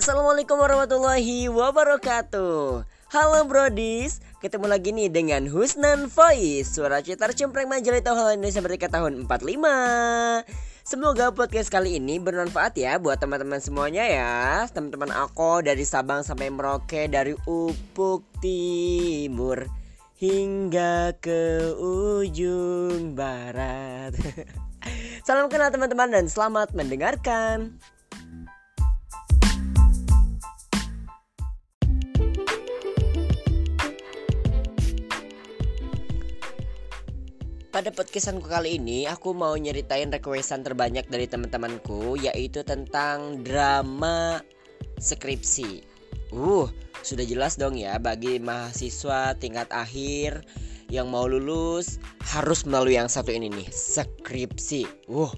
Assalamualaikum warahmatullahi wabarakatuh. Halo Brodis Ketemu lagi nih dengan Husnan Voice Suara citar cempreng majalita hal Indonesia Merdeka tahun 45 Semoga podcast kali ini bermanfaat ya buat teman-teman semuanya ya. Teman-teman aku dari Sabang sampai Merauke Dari Upuk Timur Hingga ke ujung barat. Salam kenal teman-teman dan selamat mendengarkan Pada podcastku kali ini aku mau nyeritain requestan terbanyak dari teman-temanku yaitu tentang drama skripsi. Uh, sudah jelas dong ya bagi mahasiswa tingkat akhir yang mau lulus harus melalui yang satu ini nih, skripsi. Uh,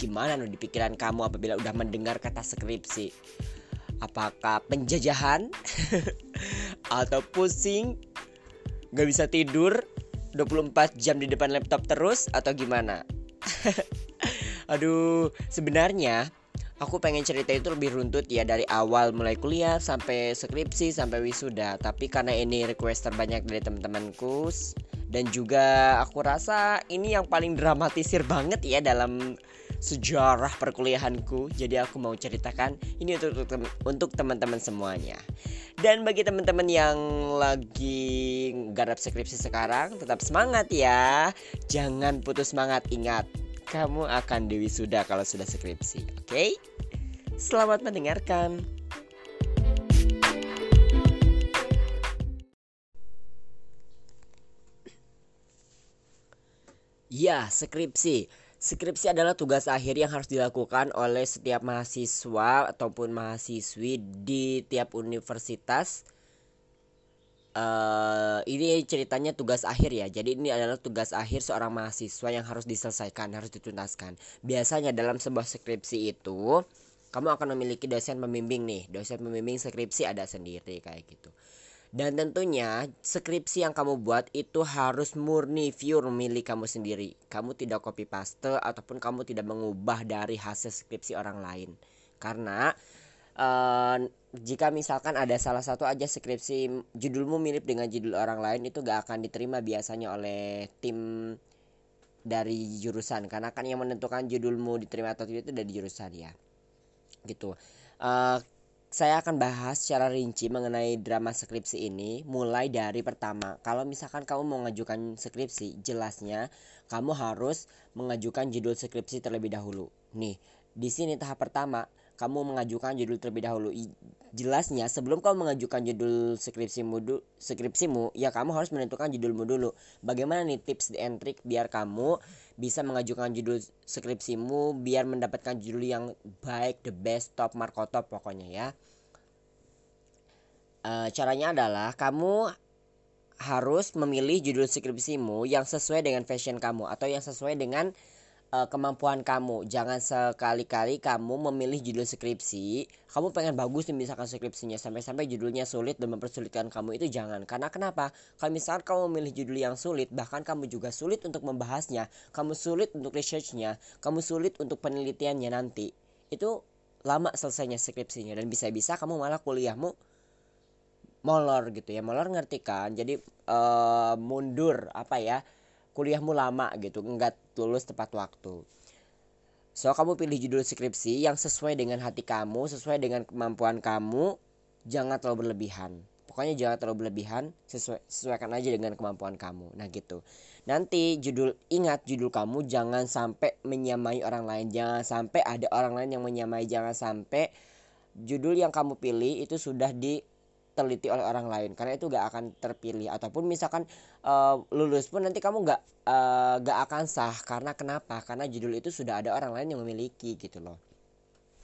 gimana nih di pikiran kamu apabila udah mendengar kata skripsi? Apakah penjajahan atau pusing? Gak bisa tidur 24 jam di depan laptop terus atau gimana? Aduh, sebenarnya aku pengen cerita itu lebih runtut ya dari awal mulai kuliah sampai skripsi sampai wisuda. Tapi karena ini request terbanyak dari teman-temanku dan juga aku rasa ini yang paling dramatisir banget ya dalam sejarah perkuliahanku. Jadi aku mau ceritakan ini untuk untuk teman-teman semuanya. Dan bagi teman-teman yang lagi garap skripsi sekarang, tetap semangat ya. Jangan putus semangat. Ingat, kamu akan dewi sudah kalau sudah skripsi. Oke? Okay? Selamat mendengarkan. Ya, skripsi. Skripsi adalah tugas akhir yang harus dilakukan oleh setiap mahasiswa ataupun mahasiswi di tiap universitas. Uh, ini ceritanya tugas akhir ya. Jadi ini adalah tugas akhir seorang mahasiswa yang harus diselesaikan, harus dituntaskan. Biasanya dalam sebuah skripsi itu kamu akan memiliki dosen pembimbing nih. Dosen pembimbing skripsi ada sendiri kayak gitu. Dan tentunya skripsi yang kamu buat itu harus murni pure milik kamu sendiri. Kamu tidak copy paste ataupun kamu tidak mengubah dari hasil skripsi orang lain. Karena uh, jika misalkan ada salah satu aja skripsi judulmu mirip dengan judul orang lain itu gak akan diterima biasanya oleh tim dari jurusan karena kan yang menentukan judulmu diterima atau tidak itu dari jurusan ya gitu uh, saya akan bahas secara rinci mengenai drama skripsi ini mulai dari pertama. Kalau misalkan kamu mau mengajukan skripsi, jelasnya kamu harus mengajukan judul skripsi terlebih dahulu. Nih, di sini tahap pertama kamu mengajukan judul terlebih dahulu. Jelasnya sebelum kamu mengajukan judul skripsimu skripsimu, ya kamu harus menentukan judulmu dulu. Bagaimana nih tips and trick biar kamu bisa mengajukan judul skripsimu biar mendapatkan judul yang baik, the best, top, markotop pokoknya ya. E, caranya adalah kamu harus memilih judul skripsimu yang sesuai dengan fashion kamu atau yang sesuai dengan uh, kemampuan kamu. Jangan sekali-kali kamu memilih judul skripsi, kamu pengen bagus nih misalkan skripsinya. Sampai-sampai judulnya sulit dan mempersulitkan kamu itu jangan. Karena kenapa? Kalau misalkan kamu memilih judul yang sulit, bahkan kamu juga sulit untuk membahasnya, kamu sulit untuk researchnya, kamu sulit untuk penelitiannya nanti. Itu lama selesainya skripsinya. Dan bisa-bisa kamu malah kuliahmu molor gitu ya. Molor ngerti kan? Jadi uh, mundur. Apa ya kuliahmu lama gitu nggak lulus tepat waktu. So kamu pilih judul skripsi yang sesuai dengan hati kamu sesuai dengan kemampuan kamu jangan terlalu berlebihan. Pokoknya jangan terlalu berlebihan sesuai sesuaikan aja dengan kemampuan kamu. Nah gitu. Nanti judul ingat judul kamu jangan sampai menyamai orang lain. Jangan sampai ada orang lain yang menyamai jangan sampai judul yang kamu pilih itu sudah di teliti oleh orang lain karena itu gak akan terpilih. Ataupun misalkan uh, lulus pun nanti kamu gak uh, gak akan sah. Karena kenapa? Karena judul itu sudah ada orang lain yang memiliki gitu loh.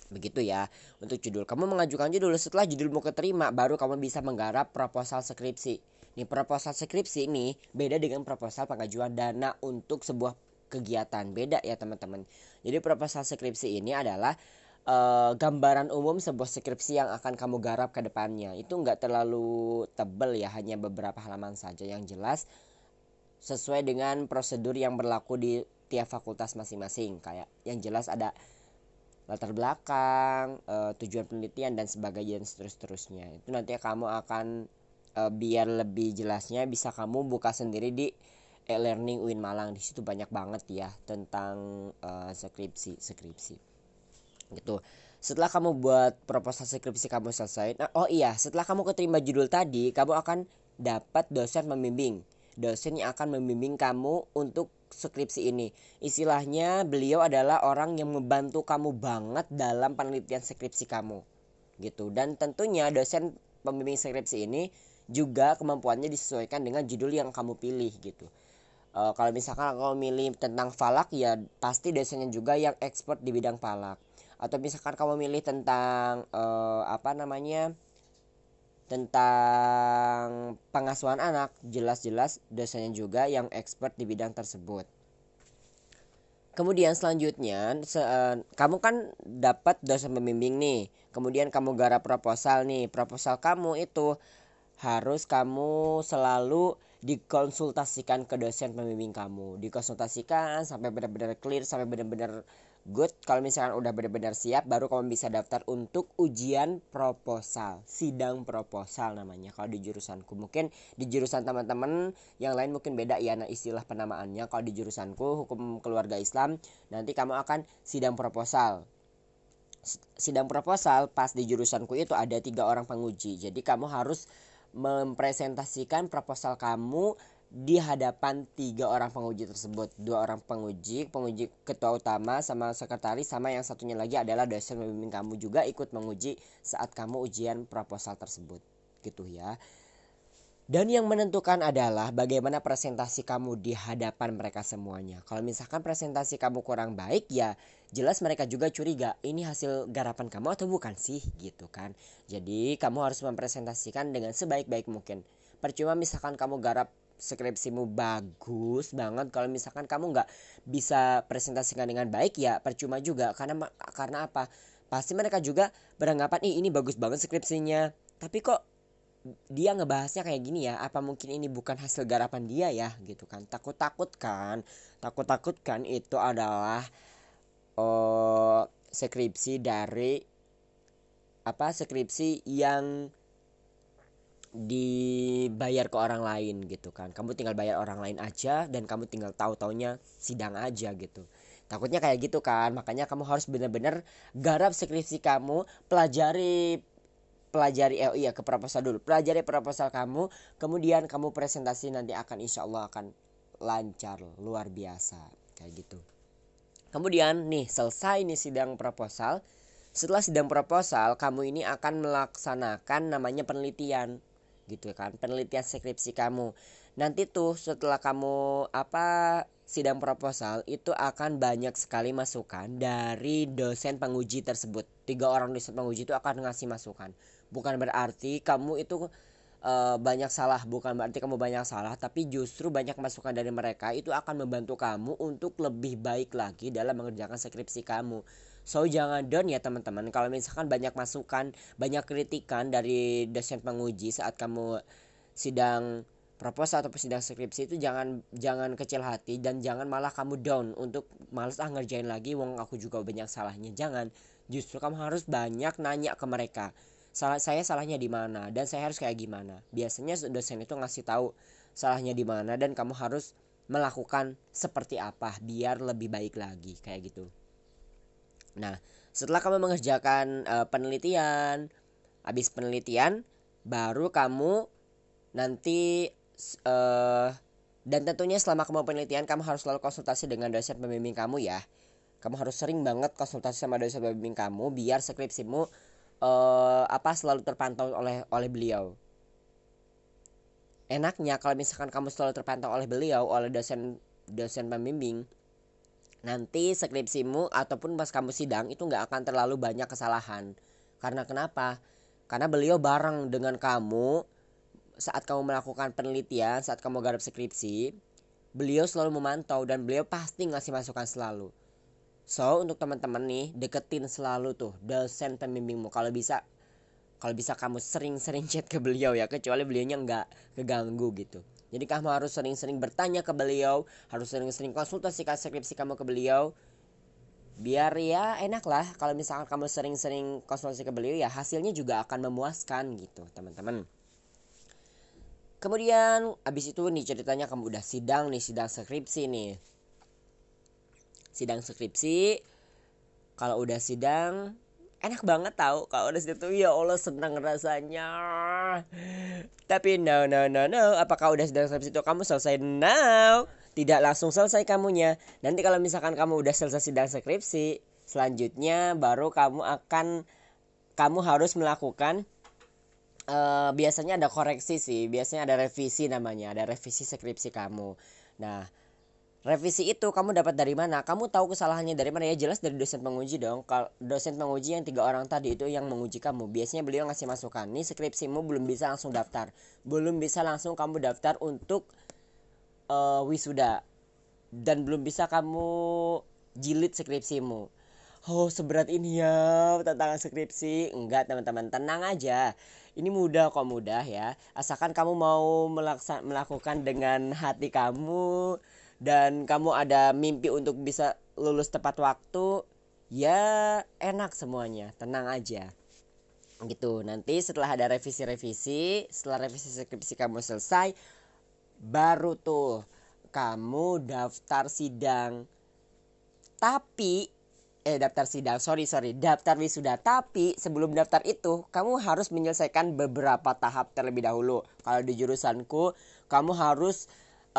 Begitu ya untuk judul. Kamu mengajukan judul setelah judulmu keterima baru kamu bisa menggarap proposal skripsi. Nih proposal skripsi ini beda dengan proposal pengajuan dana untuk sebuah kegiatan. Beda ya teman-teman. Jadi proposal skripsi ini adalah uh, gambaran umum sebuah skripsi yang akan kamu garap ke depannya. Itu nggak terlalu tebel ya hanya beberapa halaman saja. Yang jelas sesuai dengan prosedur yang berlaku di tiap fakultas masing-masing. Kayak yang jelas ada latar belakang uh, tujuan penelitian dan sebagainya dan seterusnya itu nanti kamu akan uh, biar lebih jelasnya bisa kamu buka sendiri di e-learning UIN Malang. Di situ banyak banget ya tentang uh, skripsi skripsi gitu. Setelah kamu buat proposal skripsi kamu selesai. Nah oh iya setelah kamu keterima judul tadi kamu akan dapat dosen membimbing. Dosen yang akan membimbing kamu untuk skripsi ini. Istilahnya beliau adalah orang yang membantu kamu banget dalam penelitian skripsi kamu. Gitu. Dan tentunya dosen pembimbing skripsi ini juga kemampuannya disesuaikan dengan judul yang kamu pilih gitu. E, kalau misalkan kamu milih tentang falak ya pasti dosennya juga yang expert di bidang falak atau misalkan kamu milih tentang uh, apa namanya tentang pengasuhan anak jelas-jelas dosennya juga yang expert di bidang tersebut. Kemudian selanjutnya se uh, kamu kan dapat dosen pembimbing nih. Kemudian kamu garap proposal nih. Proposal kamu itu harus kamu selalu dikonsultasikan ke dosen pembimbing kamu. Dikonsultasikan sampai benar-benar clear sampai benar-benar good. Kalau misalkan udah benar-benar siap baru kamu bisa daftar untuk ujian proposal sidang proposal namanya kalau di jurusanku. Mungkin di jurusan teman-teman yang lain mungkin beda ya nah istilah penamaannya. Kalau di jurusanku hukum keluarga Islam nanti kamu akan sidang proposal. Sidang proposal pas di jurusanku itu ada tiga orang penguji. Jadi kamu harus mempresentasikan proposal kamu di hadapan tiga orang penguji tersebut. Dua orang penguji penguji ketua utama sama sekretaris sama yang satunya lagi adalah dosen pembimbing kamu juga ikut menguji saat kamu ujian proposal tersebut. Gitu ya dan yang menentukan adalah bagaimana presentasi kamu di hadapan mereka semuanya. Kalau misalkan presentasi kamu kurang baik ya jelas mereka juga curiga ini hasil garapan kamu atau bukan sih gitu kan. Jadi kamu harus mempresentasikan dengan sebaik-baik mungkin. Percuma misalkan kamu garap skripsimu bagus banget kalau misalkan kamu nggak bisa presentasikan dengan baik ya percuma juga karena karena apa pasti mereka juga beranggapan ini bagus banget skripsinya tapi kok dia ngebahasnya kayak gini ya apa mungkin ini bukan hasil garapan dia ya gitu kan. Takut takut kan takut takut kan itu adalah oh skripsi dari apa skripsi yang dibayar ke orang lain gitu kan. Kamu tinggal bayar orang lain aja dan kamu tinggal tahu taunya sidang aja gitu. Takutnya kayak gitu kan. Makanya kamu harus benar-benar garap skripsi kamu pelajari pelajari eh, iya ke proposal dulu. Pelajari proposal kamu kemudian kamu presentasi nanti akan insya Allah akan lancar luar biasa kayak gitu. Kemudian nih selesai nih sidang proposal. Setelah sidang proposal kamu ini akan melaksanakan namanya penelitian gitu kan penelitian skripsi kamu. Nanti tuh setelah kamu apa sidang proposal itu akan banyak sekali masukan dari dosen penguji tersebut. Tiga orang dosen penguji itu akan ngasih masukan bukan berarti kamu itu uh, banyak salah. Bukan berarti kamu banyak salah tapi justru banyak masukan dari mereka itu akan membantu kamu untuk lebih baik lagi dalam mengerjakan skripsi kamu. So jangan down ya teman-teman. Kalau misalkan banyak masukan Banyak kritikan dari dosen penguji Saat kamu sidang proposal atau sidang skripsi itu jangan jangan kecil hati dan jangan malah kamu down untuk males ah ngerjain lagi wong aku juga banyak salahnya. Jangan. Justru kamu harus banyak nanya ke mereka salah saya salahnya di mana dan saya harus kayak gimana biasanya dosen itu ngasih tahu salahnya di mana dan kamu harus melakukan seperti apa biar lebih baik lagi kayak gitu Nah, setelah kamu mengerjakan uh, penelitian, habis penelitian, baru kamu nanti uh, dan tentunya selama kamu penelitian kamu harus selalu konsultasi dengan dosen pembimbing kamu ya. Kamu harus sering banget konsultasi sama dosen pembimbing kamu biar skripsimu uh, apa selalu terpantau oleh oleh beliau. Enaknya kalau misalkan kamu selalu terpantau oleh beliau oleh dosen dosen pembimbing nanti skripsimu ataupun pas kamu sidang itu nggak akan terlalu banyak kesalahan. Karena kenapa? Karena beliau bareng dengan kamu saat kamu melakukan penelitian saat kamu garap skripsi beliau selalu memantau dan beliau pasti ngasih masukan selalu so untuk teman-teman nih deketin selalu tuh dosen pembimbingmu. Kalau bisa kalau bisa kamu sering-sering chat ke beliau ya kecuali beliaunya nggak keganggu gitu. Jadi kamu harus sering-sering bertanya ke beliau, harus sering-sering konsultasikan skripsi kamu ke beliau. biar ya enak lah kalau misalkan kamu sering-sering konsultasi ke beliau ya hasilnya juga akan memuaskan gitu teman-teman. Kemudian abis itu nih ceritanya kamu udah sidang nih sidang skripsi nih sidang skripsi. Kalau udah sidang enak banget tau. Kalau udah sidang tuh ya Allah senang rasanya. Tapi no no no no. Apakah udah sidang skripsi itu kamu selesai now? Tidak langsung selesai kamunya. Nanti kalau misalkan kamu udah selesai sidang skripsi selanjutnya baru kamu akan kamu harus melakukan uh, biasanya ada koreksi sih. Biasanya ada revisi namanya ada revisi skripsi kamu. Nah revisi itu kamu dapat dari mana? Kamu tahu kesalahannya dari mana? Ya jelas dari dosen penguji dong. Kalau dosen penguji yang tiga orang tadi itu yang menguji kamu. Biasanya beliau ngasih masukan nih skripsimu belum bisa langsung daftar. Belum bisa langsung kamu daftar untuk uh, wisuda. Dan belum bisa kamu jilid skripsimu. Oh seberat ini ya tantangan skripsi. Enggak teman-teman tenang aja. Ini mudah kok mudah ya. Asalkan kamu mau melakukan dengan hati kamu dan kamu ada mimpi untuk bisa lulus tepat waktu? Ya enak semuanya. Tenang aja. Gitu. Nanti setelah ada revisi-revisi setelah revisi skripsi kamu selesai baru tuh kamu daftar sidang. Tapi eh daftar sidang. Sorry sorry. Daftar wisuda. Tapi sebelum daftar itu kamu harus menyelesaikan beberapa tahap terlebih dahulu. Kalau di jurusanku kamu harus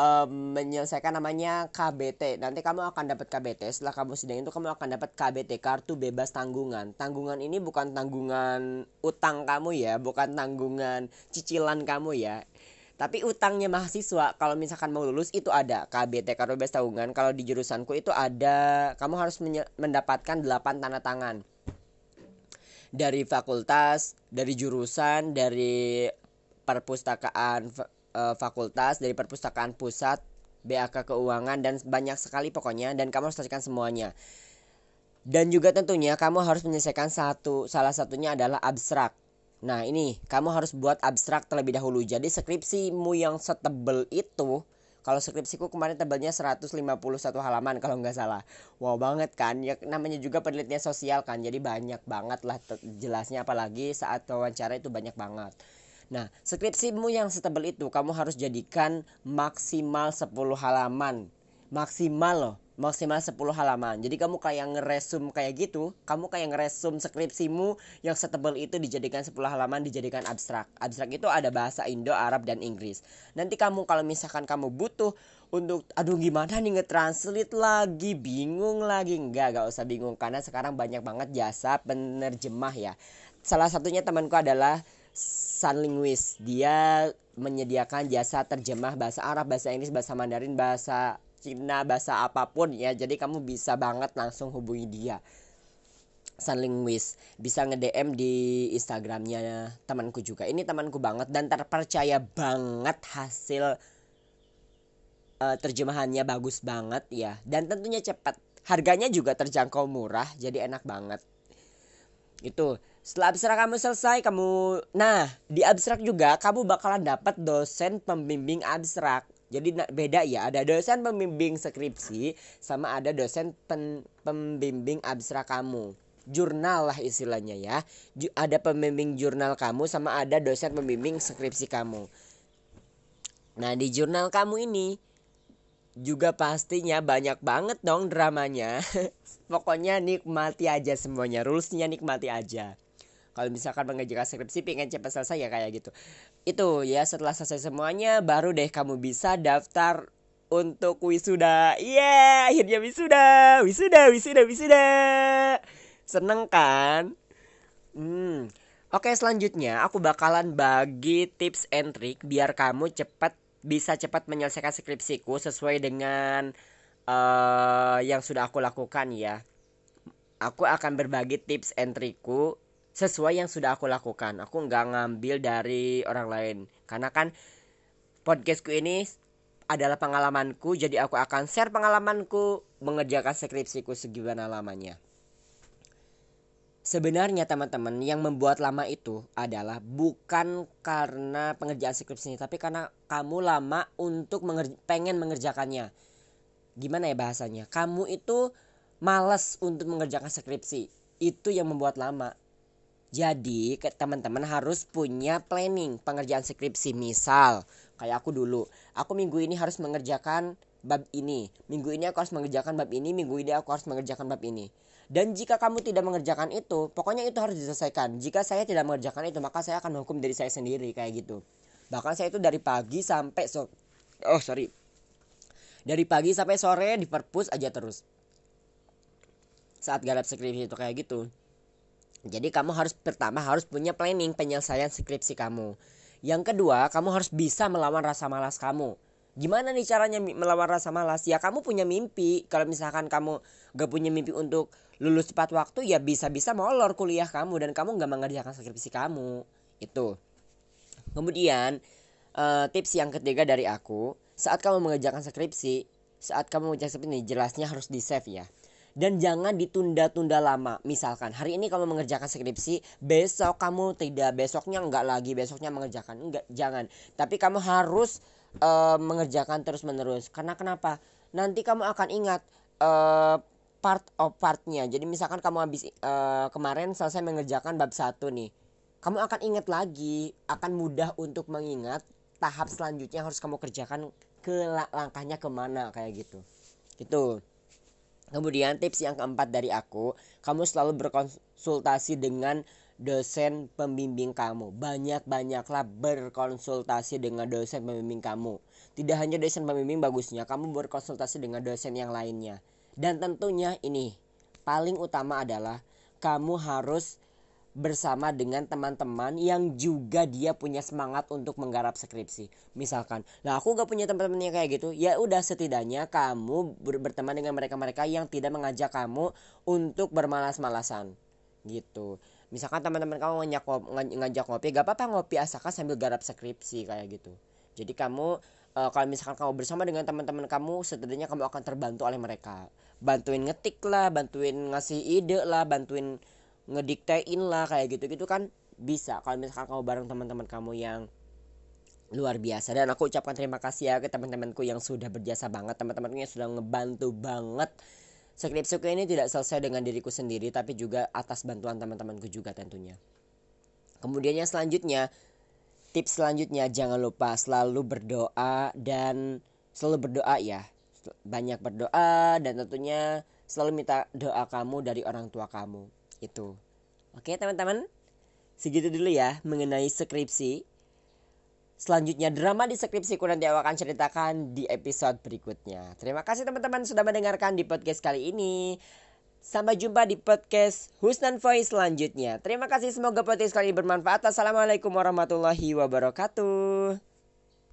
um, menyelesaikan namanya KBT. Nanti kamu akan dapat KBT. Setelah kamu sidang itu kamu akan dapat KBT kartu bebas tanggungan. Tanggungan ini bukan tanggungan utang kamu ya, bukan tanggungan cicilan kamu ya. Tapi utangnya mahasiswa kalau misalkan mau lulus itu ada KBT kartu bebas tanggungan. Kalau di jurusanku itu ada kamu harus mendapatkan 8 tanda tangan. Dari fakultas, dari jurusan, dari perpustakaan uh, fakultas dari perpustakaan pusat BAK keuangan dan banyak sekali pokoknya dan kamu harus selesaikan semuanya. Dan juga tentunya kamu harus menyelesaikan satu salah satunya adalah abstrak. Nah ini kamu harus buat abstrak terlebih dahulu. Jadi skripsimu yang setebel itu kalau skripsiku kemarin tebalnya 151 halaman kalau nggak salah. Wow banget kan ya namanya juga penelitian sosial kan jadi banyak banget lah jelasnya. Apalagi saat wawancara itu banyak banget Nah, skripsimu yang setebal itu kamu harus jadikan maksimal 10 halaman. Maksimal loh, maksimal 10 halaman. Jadi kamu kayak ngeresum kayak gitu, kamu kayak ngeresum skripsimu yang setebal itu dijadikan 10 halaman dijadikan abstrak. Abstrak itu ada bahasa Indo, Arab dan Inggris. Nanti kamu kalau misalkan kamu butuh untuk aduh gimana nih nge-translate lagi, bingung lagi. Enggak, gak usah bingung karena sekarang banyak banget jasa penerjemah ya. Salah satunya temanku adalah Sunlinguist. Dia menyediakan jasa terjemah bahasa Arab, bahasa Inggris, bahasa Mandarin, bahasa Cina, bahasa apa pun ya. Jadi kamu bisa banget langsung hubungi dia. Sunlinguist bisa nge-DM di Instagramnya temanku juga. Ini temanku banget dan terpercaya banget hasil uh, terjemahannya bagus banget ya dan tentunya cepat. Harganya juga terjangkau murah jadi enak banget. Itu setelah abstrak kamu selesai kamu nah di abstrak juga kamu bakalan dapat dosen pembimbing abstrak. Jadi beda ya ada dosen pembimbing skripsi sama ada dosen pen, pembimbing abstrak kamu. Jurnal lah istilahnya ya. Ada pembimbing jurnal kamu sama ada dosen pembimbing skripsi kamu. Nah di jurnal kamu ini juga pastinya banyak banget dong dramanya. Pokoknya nikmati aja semuanya rulesnya nikmati aja kalau misalkan mengerjakan skripsi pengen cepat selesai ya kayak gitu. Itu ya setelah selesai semuanya baru deh kamu bisa daftar untuk wisuda. Iya yeah, akhirnya wisuda wisuda wisuda wisuda. Seneng kan? Hmm. Oke selanjutnya aku bakalan bagi tips and trick biar kamu cepat bisa cepat menyelesaikan skripsiku sesuai dengan uh, yang sudah aku lakukan ya. Aku akan berbagi tips and trikku sesuai yang sudah aku lakukan. Aku nggak ngambil dari orang lain. Karena kan podcastku ini adalah pengalamanku jadi aku akan share pengalamanku mengerjakan skripsiku segimana lamanya. Sebenarnya teman-teman yang membuat lama itu adalah bukan karena pengerjaan skripsi tapi karena kamu lama untuk mengerj pengen mengerjakannya. Gimana ya bahasanya? Kamu itu males untuk mengerjakan skripsi. Itu yang membuat lama jadi teman-teman harus punya planning pengerjaan skripsi. Misal kayak aku dulu aku minggu ini harus mengerjakan bab ini. Minggu ini aku harus mengerjakan bab ini minggu ini aku harus mengerjakan bab ini. Dan jika kamu tidak mengerjakan itu pokoknya itu harus diselesaikan. Jika saya tidak mengerjakan itu maka saya akan menghukum diri saya sendiri kayak gitu. Bahkan saya itu dari pagi sampai so oh sorry. Dari pagi sampai sore di perpus aja terus. Saat garap skripsi itu kayak gitu jadi kamu harus pertama harus punya planning penyelesaian skripsi kamu. Yang kedua kamu harus bisa melawan rasa malas kamu. Gimana nih caranya melawan rasa malas? Ya kamu punya mimpi. Kalau misalkan kamu gak punya mimpi untuk lulus tepat waktu ya bisa-bisa molor kuliah kamu dan kamu gak mengerjakan skripsi kamu. Itu. Kemudian uh, tips yang ketiga dari aku saat kamu mengerjakan skripsi saat kamu mengerjakan skripsi ini jelasnya harus di save ya dan jangan ditunda-tunda lama. Misalkan hari ini kamu mengerjakan skripsi, besok kamu tidak, besoknya enggak lagi, besoknya mengerjakan. Enggak, jangan. Tapi kamu harus uh, mengerjakan terus-menerus. Karena kenapa? Nanti kamu akan ingat uh, part of partnya. Jadi misalkan kamu habis uh, kemarin selesai mengerjakan bab satu nih. Kamu akan ingat lagi, akan mudah untuk mengingat tahap selanjutnya harus kamu kerjakan ke langkahnya ke mana kayak gitu. Gitu. Kemudian tips yang keempat dari aku, kamu selalu berkonsultasi dengan dosen pembimbing kamu. Banyak-banyaklah berkonsultasi dengan dosen pembimbing kamu. Tidak hanya dosen pembimbing bagusnya, kamu berkonsultasi dengan dosen yang lainnya. Dan tentunya ini paling utama adalah kamu harus bersama dengan teman-teman yang juga dia punya semangat untuk menggarap skripsi. Misalkan, lah aku gak punya teman-teman yang kayak gitu, ya udah setidaknya kamu ber berteman dengan mereka-mereka yang tidak mengajak kamu untuk bermalas-malasan gitu. Misalkan teman-teman kamu ngajak ngajak ngopi, gak apa-apa ngopi asalkan sambil garap skripsi kayak gitu. Jadi kamu uh, kalau misalkan kamu bersama dengan teman-teman kamu, setidaknya kamu akan terbantu oleh mereka. Bantuin ngetik lah, bantuin ngasih ide lah, bantuin ngediktein lah kayak gitu-gitu kan bisa. Kalau misalkan kamu bareng teman-teman kamu yang luar biasa. Dan aku ucapkan terima kasih ya ke teman-temanku yang sudah berjasa banget. Teman-temanku yang sudah ngebantu banget. Skripsiku ini tidak selesai dengan diriku sendiri tapi juga atas bantuan teman-temanku juga tentunya. Kemudian yang selanjutnya tips selanjutnya jangan lupa selalu berdoa dan selalu berdoa ya. Banyak berdoa dan tentunya selalu minta doa kamu dari orang tua kamu itu oke teman-teman segitu dulu ya mengenai skripsi selanjutnya drama di skripsiku nanti aku akan ceritakan di episode berikutnya terima kasih teman-teman sudah mendengarkan di podcast kali ini Sampai jumpa di podcast Husnan Voice selanjutnya. Terima kasih semoga podcast kali bermanfaat. Assalamualaikum warahmatullahi wabarakatuh.